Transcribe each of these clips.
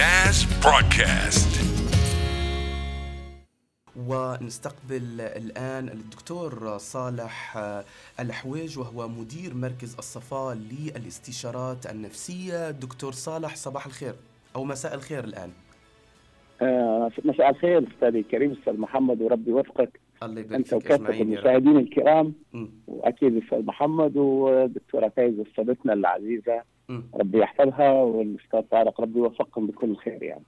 NAS Broadcast. ونستقبل الآن الدكتور صالح الحويج وهو مدير مركز الصفاء للاستشارات النفسية دكتور صالح صباح الخير أو مساء الخير الآن آه، مساء الخير أستاذي الكريم أستاذ محمد وربي يوفقك الله يبارك أنت فيك وكافة المشاهدين الكرام. وأكيد الاستاذ محمد والدكتوره فايزه أستاذتنا العزيزة. ربي يحفظها والأستاذ طارق ربي يوفقهم بكل خير يعني.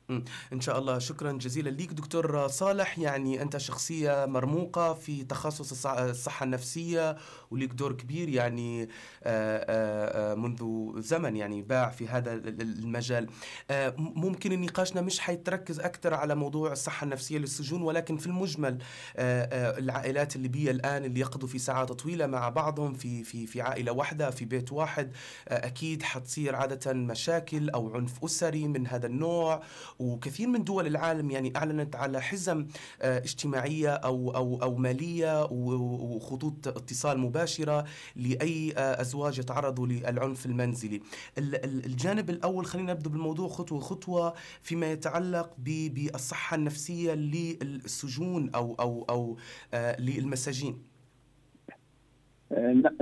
إن شاء الله. شكرا جزيلا ليك دكتور صالح. يعني أنت شخصية مرموقة في تخصص الصح- الصحة النفسية وليك دور كبير يعني آه، آه، منذ زمن يعني باع في هذا ال- ال- المجال. آه، ممكن نقاشنا مش حيتركز أكثر على موضوع الصحة النفسية للسجون ولكن في المجمل العائلات الليبية الآن اللي يقضوا في ساعات طويلة مع بعضهم في في في عائلة واحدة في بيت واحد آه، أكيد حتصير عادة مشاكل أو عنف أسري من هذا النوع. وكثير من دول العالم يعني أعلنت على حزم آه، اجتماعية أو أو أو مالية وخطوط اتصال مباشرة لأي آه، أزواج يتعرضوا للعنف المنزلي. ال- ال- الجانب الأول خلينا نبدأ بالموضوع خطوة خطوة فيما يتعلق بالصحة النفسية للسجون أو أو أو آه، للمساجين.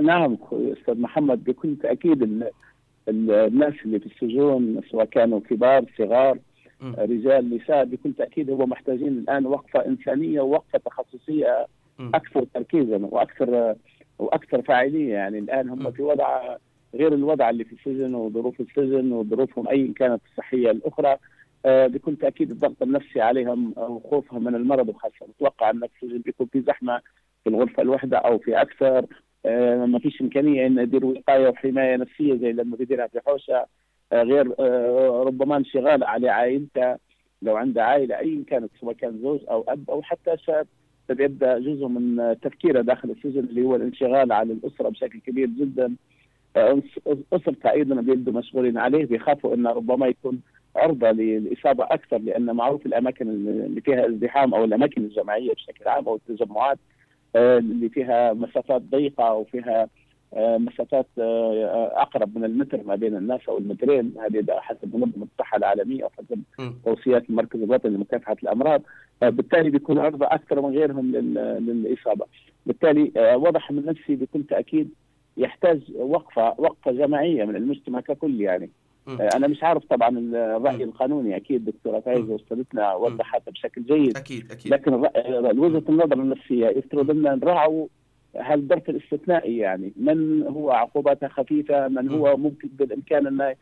نعم أستاذ محمد بكل تأكيد الناس اللي في السجون سواء كانوا كبار صغار رجال نساء بكل تأكيد هم محتاجين الآن وقفة إنسانية ووقفة تخصصية. أكثر تركيزا وأكثر وأكثر فاعلية يعني الآن. هم في وضع غير الوضع اللي في السجن وظروف السجن وظروفهم ايا كانت الصحية الأخرى آه، بكل تأكيد الضغط النفسي عليهم وخوفهم من المرض وخاصة أتوقع أن السجن بيكون في زحمة في الغرفة الواحدة أو في أكثر. آه، ما فيش إمكانية إن يدير وقاية وحماية نفسية زي لما بيديرها في حوشة. آه، غير آه، ربما انشغال على عائلته. لو عنده عائلة ايا كانت سواء كان زوج أو أب أو حتى شاب فبيبدأ جزء من تفكيره داخل السجن اللي هو الانشغال على الأسرة بشكل كبير جدا. أسرته أيضا بيبدوا مشغولين عليه بيخافوا إنه ربما يكون عرضة للإصابة أكثر لأن معروف الأماكن اللي فيها ازدحام أو الأماكن الجماعية بشكل عام أو التجمعات اللي فيها مسافات ضيقة وفيها آه، مسافات آه، أقرب من المتر ما بين الناس أو المترين هذه حسب منظمه الصحه العالمية وحسب. توصيات المركز الوطني لمكافحة الأمراض آه، بالتالي بيكون عرضة أكثر من غيرهم لل- للإصابة بالتالي آه، وضعهم النفسي بكل تأكيد يحتاج وقفة وقفة جماعية من المجتمع ككل يعني. آه، أنا مش عارف طبعا الرأي. القانوني. أكيد دكتورة فايزه مم. استاذتنا وضحت بشكل جيد. أكيد أكيد. لكن وجهة النظر النفسية يفترض لنا نراعوا هالظرف الاستثنائي يعني من هو عقوباتها خفيفة من هو ممكن بالإمكان إنه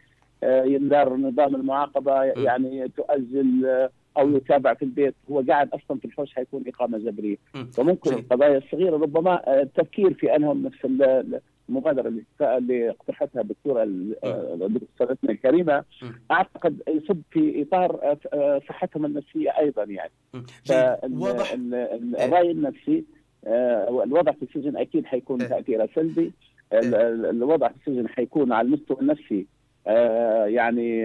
آه، يندار نظام المعاقبة يعني تؤجل آه، أو يتابع في البيت هو قاعد أصلا في الحوش حيكون إقامة جبرية. مم. فممكن. القضايا الصغيرة ربما آه، التفكير في أنهم نفس المبادره اللي اقترحتها الدكتورة ال- آه، الدكتوره الكريمه. أعتقد يصب في إطار آه، آه، صحتهم النفسية أيضا يعني. واضح. ال- ال- الرأي النفسي الوضع في السجن أكيد حيكون. تأثيره سلبي. ال- ال- الوضع في السجن حيكون على المستوى النفسي يعني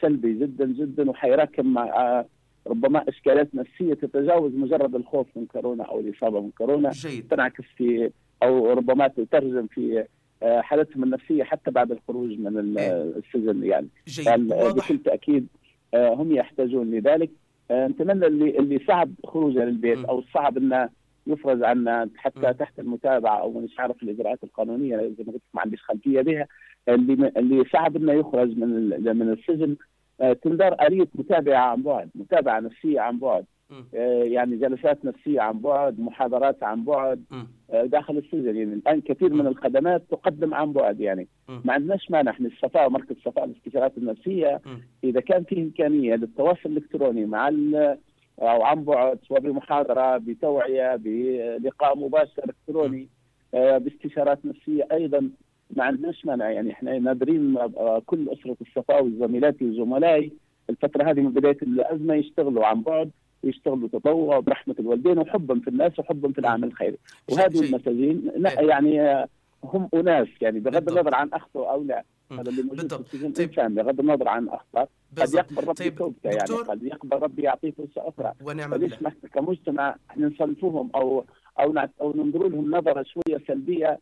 سلبي جدا جدا وحيراكم مع ربما إشكالات نفسية تتجاوز مجرد الخوف من كورونا أو الإصابة من كورونا. جيد. تنعكس في أو ربما تترجم في آه، حالتهم النفسية حتى بعد الخروج من إيه. السجن يعني. جيد. بكل تأكيد آه، هم يحتاجون لذلك. آه، نتمنى اللي اللي صعب خروجه للبيت. أو صعب إنه يفرز عنا حتى. تحت المتابعة أو مش عارف الإجراءات القانونية زي ما قلت ما عنديش خلفية بها. اللي اللي صعب إنه يخرج من من السجن. تندار آلية متابعة عن بعد، متابعة نفسية عن بعد، يعني جلسات نفسية عن بعد، محاضرات عن بعد. آه، داخل السجن. يعني الآن كثير من الخدمات تقدم عن بعد يعني. ما عندناش مانع. إحنا الصفاء مركز صفاء للاستشارات النفسية. إذا كان في إمكانية للتواصل الإلكتروني مع أو عن بعد سواء بمحاضره بتوعية بلقاء مباشر إلكتروني آه، باستشارات نفسية أيضا. ما عندناش مانع. يعني إحنا نادرين آه، كل أسرة الصفاء وزميلاتي وزملائي الفترة هذه من بداية الأزمة يشتغلوا عن بعد. ويشتغلوا تطوع برحمة الوالدين وحبا في الناس وحبا في العمل الخيري وهذه المساجين لا، إيه. يعني هم أناس يعني بغض. النظر عن اخطاء أو لا. هذا اللي موجود في بالضبط. السجن طيب. إنسان بغض النظر عن أخطاء قد يقبل ربي طيب، توبته يعني. قد يقبل ربي يعطيه فرصه أخرى ونعم بالله كمجتمع إحنا نصنفوهم أو أو أو ننظر لهم نظرة شوية سلبية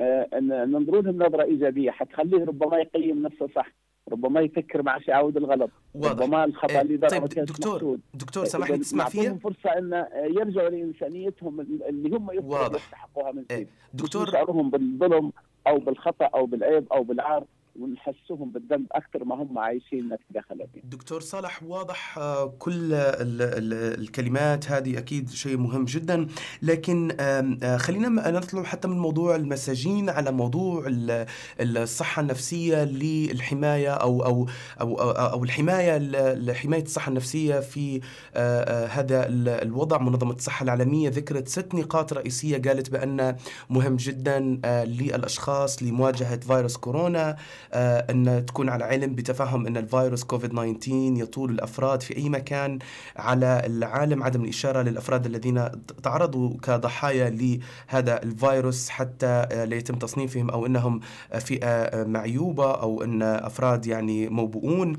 آه، ننظر لهم نظرة إيجابية حتخليه ربما يقيم نفسه صح ربما يفكر مع يعاود الغلط. واضح. ربما الخطأ إيه، اللي ضربه طيب دكتور مقصود. دكتور سامحني تسمع فيا؟ فرصة أن يرجعوا لإنسانيتهم اللي هم. يستحقوها من إيه، جديد دكتور؟ يشعرهم بالظلم أو بالخطأ أو بالعيب أو بالعار. ونحسهم بالذنب أكثر ما هم عايشين في داخل فيه. دكتور صالح واضح آه، كل ال- ال- الكلمات هذه أكيد شيء مهم جدا لكن آه، خلينا نطلع حتى من موضوع المساجين على موضوع ال- الصحة النفسية للحماية أو أو أو أو, أو الحماية لحماية الصحة النفسية في آه، هذا ال- الوضع منظمة الصحة العالمية ذكرت ست نقاط رئيسية قالت بأن مهم جدا للأشخاص لمواجهة فيروس كورونا آه، أن تكون على علم بتفهم أن الفيروس كوفيد 19 يطول الأفراد في أي مكان على العالم عدم الإشارة للأفراد الذين تعرضوا كضحايا لهذا الفيروس حتى آه، لا يتم تصنيفهم أو أنهم آه، فئة آه، معيوبة أو أن أفراد يعني موبؤون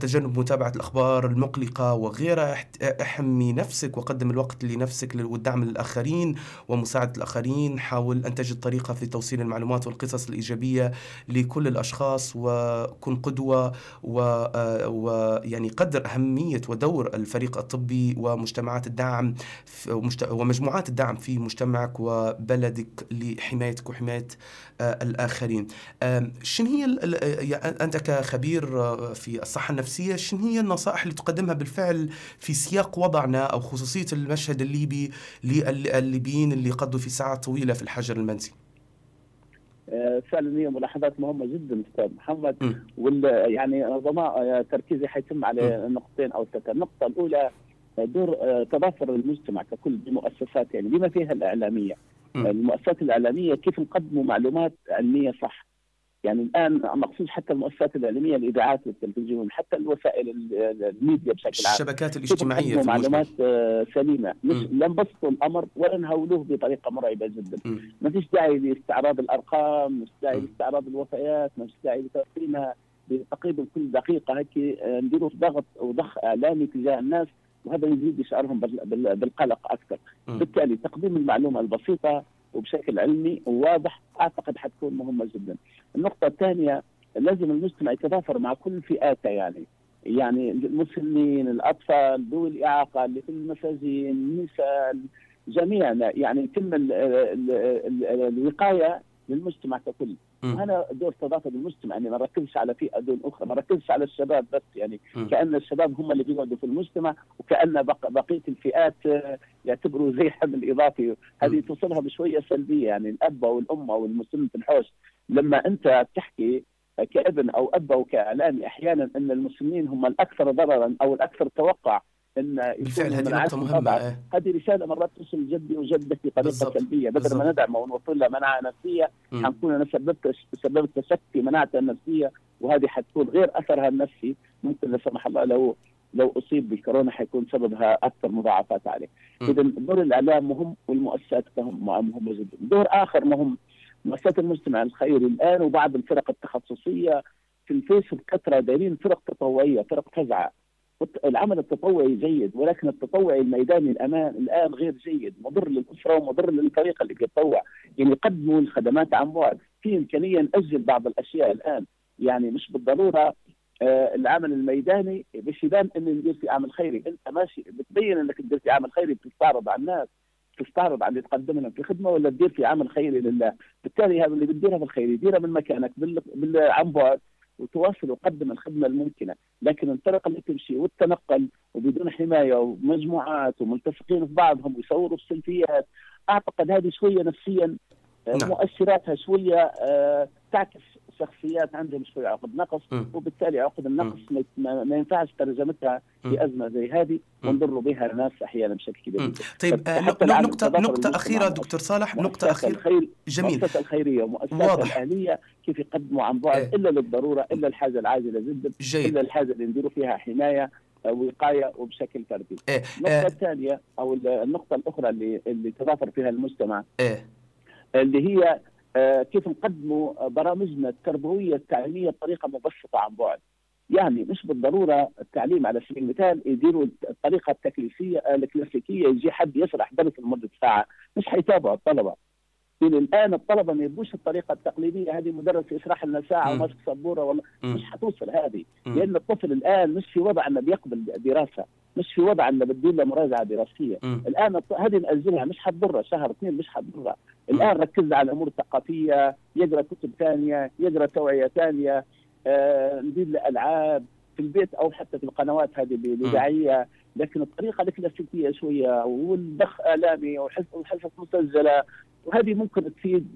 تجنب متابعة الأخبار المقلقة وغيرها. احمي نفسك وقدم الوقت لنفسك والدعم للآخرين ومساعدة الآخرين حاول أن تجد طريقة في توصيل المعلومات والقصص الإيجابية لكل الاشخاص وكن قدوة ويعني قدر أهمية ودور الفريق الطبي ومجتمعات الدعم ومجموعات الدعم في مجتمعك وبلدك لحمايتك وحماية آه، الآخرين. آم، شنو هي أنت كخبير آه، في الصحة النفسية شنو هي النصائح اللي تقدمها بالفعل في سياق وضعنا أو خصوصية المشهد الليبي للليبيين اللي قضوا في ساعات طويلة في الحجر المنزلي؟ آه، فعلا هي ملاحظات مهمة جدا أستاذ محمد. وال يعني ربما آه، تركيزي حيتم على نقطتين أو ثلاثة، النقطة الأولى آه، دور تضافر المجتمع ككل بمؤسسات يعني بما فيها الإعلامية. المؤسسات الإعلامية كيف نقدموا معلومات علمية صح؟ يعني الآن مقصود حتى المؤسسات الإعلامية الإذاعات والتلفزيون حتى الوسائل ال- الميديا بشكل عام الشبكات الاجتماعية في معلومات. آه، سليمة مش. لا نبسطوا الأمر ولا نهولوه بطريقة مرعبة جدا م. ما فيش داعي لاستعراض الأرقام مش داعي م. لاستعراض الوفيات ما فيش داعي لتقييمها بتقييم كل دقيقة هيك آه، نديروا ضغط وضخ إعلامي تجاه الناس وهذا يزيد بال- بالقلق أكثر م. بالتالي تقديم المعلومة البسيطة وبشكل علمي وواضح أعتقد حتكون مهمة جدا. النقطة الثانية لازم المجتمع يتضافر مع كل فئاته يعني. يعني المسلمين الأطفال ذوي الإعاقة اللي في المساجين النساء جميعنا يعني يتم ال- ال- ال- ال- الوقاية للمجتمع ككل. م. وهنا دور تضافر المجتمع يعني ما نركزش على فئه دون أخرى ما نركزش على الشباب بس يعني م. كأن الشباب هم اللي بيقعدوا في المجتمع وكأن بق- بقية الفئات آه، يعتبروا زي حمل إضافي هذه توصلها بشوية سلبية يعني الأب أو الام أو المسلم في الحوش لما أنت تحكي كابن أو أب أو كاعلامي أحيانا إن المسلمين هم الأكثر ضررا أو الأكثر توقع إن بالفعل هذه نقطة مهمة. آه. هذه رسالة مرات تصل جدي وجدتي بطريقة. سلبية بدل. ما ندعمه ونوفر له مناعة نفسية. حنكون أنا سببت سببت شك في مناعته النفسية وهذه حتكون غير أثرها النفسي ممكن لا سمح الله لو لو أصيب بالكورونا حيكون سببها أكثر مضاعفات عليه. اذا دور الإعلام مهم والمؤسسات مهم جدا. دور آخر مهم مؤسسات المجتمع الخيري الآن وبعض الفرق التخصصية في الفيس بكثره دايرين فرق تطوعية فرق فزعه العمل التطوعي جيد ولكن التطوعي الميداني الأمان الآن غير جيد مضر للأسرة ومضر للفريق اللي بيتطوع. يعني يقدموا الخدمات عن بعد في إمكانية نأجل بعض الأشياء الآن. يعني مش بالضرورة آه العمل الميداني باش يبان اني ندير في عمل خيري. أنت ماشي بتبين إنك تدير في عمل خيري بتستعرض على الناس تستعرض على اللي تقدم لهم في خدمة ولا تدير في عمل خيري لله. بالتالي هذا اللي بتديرها في الخيري ديرها من مكانك بال... بال... عن بعد وتواصل وقدم الخدمة الممكنة لكن الطريقة اللي تمشي والتنقل وبدون حماية ومجموعات وملتصقين في بعضهم ويصوروا السلفيات أعتقد هذه شوية نفسيا آه، نعم. مؤشراتها شوية آه، تعكس شخصيات عندهم شوية عقد نقص م. وبالتالي عقد النقص ما- ما, ينفعش ترجمتها م. في أزمة زي هذه م. ونضر بها الناس أحيانا بشكل كبير م. طيب آه، نقطه نقطة أخيرة دكتور صالح نقطة أخيرة الخير جميل المؤسسات الخيريه واضح. الأهلية كيف يقدموا عن بعد إيه. إلا للضرورة إلا الحاجة العاجلة جدا جيد إلا الحاجة اللي نديروا فيها حماية آه، وقاية وبشكل فردي. إيه. النقطة آه. الثانية أو النقطة الأخرى اللي اللي تضافر فيها المجتمع إيه اللي هي آه، كيف نقدموا برامجنا التربوية التعليمية بطريقة مبسطة عن بعد. يعني مش بالضرورة التعليم على سبيل المثال يديروا الطريقة التكليفية آه، الكلاسيكية يجي حد يشرح درس لمدة ساعة مش حيتابعوا الطلبة. إلى الآن الطلبة ما يبوش الطريقة التقليدية هذه مدرس يشرح لنا ساعة. وماسك سبورة ولا. مش حتوصل هذه. لأن الطفل الآن مش في وضع إنه بيقبل دراسة مش في وضع إنه بدي له مراجعة دراسية. الآن هذه نأجلها مش حتضرها شهر اثنين مش حتضرها الآن ركزنا على الأمور الثقافية يقرأ كتب ثانية يقرأ توعية ثانية آه ندير له العاب في البيت أو حتى في القنوات هذه الاذاعيه لكن الطريقة الكلاسيكيه شوية والضخ اعلامي وحصص وحصص مسجله وهذه ممكن تفيد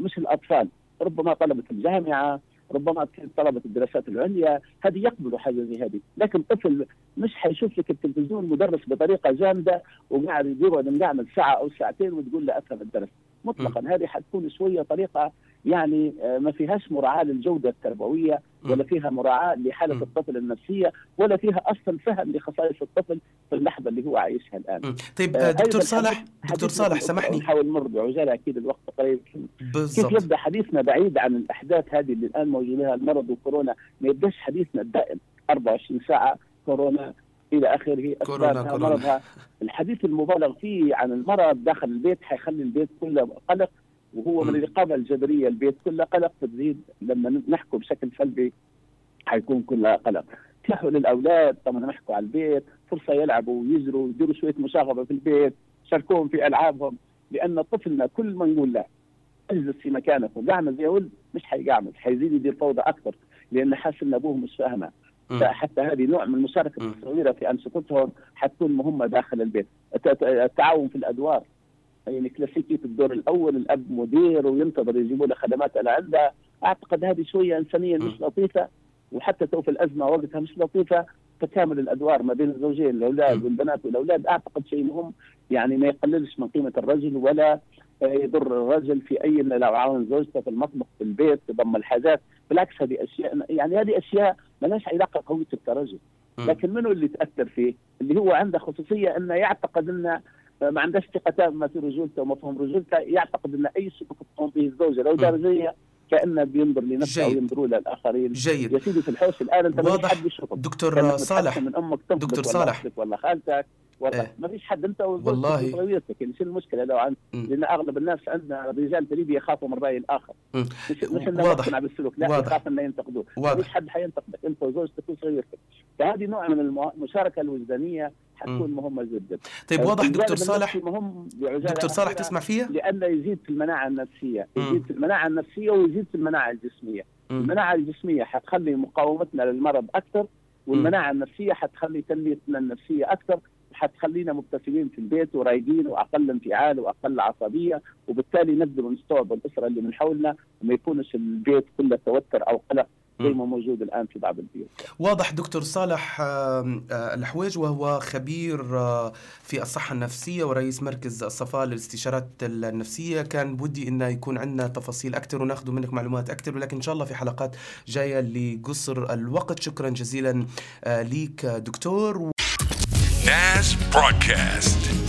مش الأطفال. ربما طلبة الجامعة ربما طلبة الدراسات العليا هذه يقبلوا حاجة زي هذه. لكن طفل مش حيشوف لك التلفزيون مدرس بطريقة جامدة وقاعد يقعد نعمل ساعة أو ساعتين وتقول له أفهم الدرس. مطلقا. هذه حتكون شوية طريقة يعني آه، ما فيهاش مراعاة للجودة التربوية ولا فيها مراعاة لحالة. الطفل النفسية ولا فيها أصلا فهم لخصائص الطفل في اللحظة اللي هو عايشها الآن. طيب آه، دكتور صالح دكتور صالح سامحني. نحاول نمر بعجالة أكيد الوقت قريب. كيف بالضبط. يبدأ حديثنا بعيد عن الأحداث هذه اللي الآن موجودة المرض وكورونا؟ ما يبدأش حديثنا الدائم 24 ساعة كورونا إلى آخره كورونا، اسبابها كورونا. مرضها الحديث المبالغ فيه عن المرض داخل البيت حيخلي البيت كله قلق وهو من مم. الإقامة الجذرية البيت كله قلق بتزيد لما نحكوا بشكل سلبي حيكون كلها قلق تسهل للأولاد طبعا نحكوا على البيت فرصة يلعبوا ويجروا ويديروا شوية مشاغبة في البيت شاركوهم في ألعابهم لأن طفلنا كل ما نقول له اجلس في مكانك وقعمل زي ولد مش حيقعمل حيزيد يدير فوضى أكثر لأن حاسس إن أبوه مش فاهمه مم. فحتى هذه نوع من المشاركة. الصغيره في أنشطتهم حتكون مهمة داخل البيت الت- التعاون في الأدوار يعني كلاسيكي في الدور الأول الأب مدير وينتظر يجيبوا له خدمات على عنده أعتقد هذه شوية انسانيا مم. مش لطيفة وحتى تو في الأزمة وقتها مش لطيفة تكامل الأدوار ما بين الزوجين الأولاد. والبنات والأولاد أعتقد شيء مهم يعني ما يقللش من قيمة الرجل ولا يضر الرجل في أي لو عاون زوجته في المطبخ في البيت تضم الحاجات بالعكس هذه اشياء يعني هذه أشياء ما لهاش علاقه كرجل مم. لكن منو اللي تأثر فيه؟ اللي هو عنده خصوصية إنه يعتقد إنه ما عندهاش ثقة تامه في رجولته ومفهوم رجولته يعتقد ان أي سلوك تقوم به الزوجة لو دار زيها كأنه بينظر لنفسه أو. ينظروا للاخرين جيد يا سيدي في الحوش الآن أنت ما واضح. حد دكتور صالح من أمك دكتور صالح. ولا خالتك ولا إيه. ما فيش حد أنت والله. يعني شو المشكلة لو عن. لأن أغلب الناس عندنا رجال تريد يخافوا من رأي الآخر مم. مش مش إنه واضح. بالسلوك لا واضح. يخاف إنه ينتقدوه ما واضح فيش حد حينتقدك أنت وزوجتك وصغيرتك فهذه نوع من المشاركة الوجدانية حتكون مهمة جدا طيب واضح الجانب دكتور صالح مهم دكتور صالح تسمع فيا؟ لأنه يزيد في المناعة النفسية. يزيد في المناعة النفسية ويزيد في المناعة الجسمية مم. المناعة الجسمية حتخلي مقاومتنا للمرض أكثر والمناعة النفسية حتخلي تنميتنا النفسية أكثر حتخلينا مبتسمين في البيت ورايقين وأقل انفعال وأقل عصبية وبالتالي نقدر نستوعب الأسرة اللي من حولنا وما يكونش البيت كله توتر أو قلق زي ما موجود الآن في بعض البيوت. واضح دكتور صالح آه، الحويج وهو خبير آه، في الصحة النفسية ورئيس مركز الصفاء للاستشارات النفسية. كان بودي انه يكون عندنا تفاصيل أكثر وناخذ منك معلومات أكثر ولكن إن شاء الله في حلقات جاية لقصر الوقت. شكرا جزيلا آه، ليك دكتور. NAS Broadcast.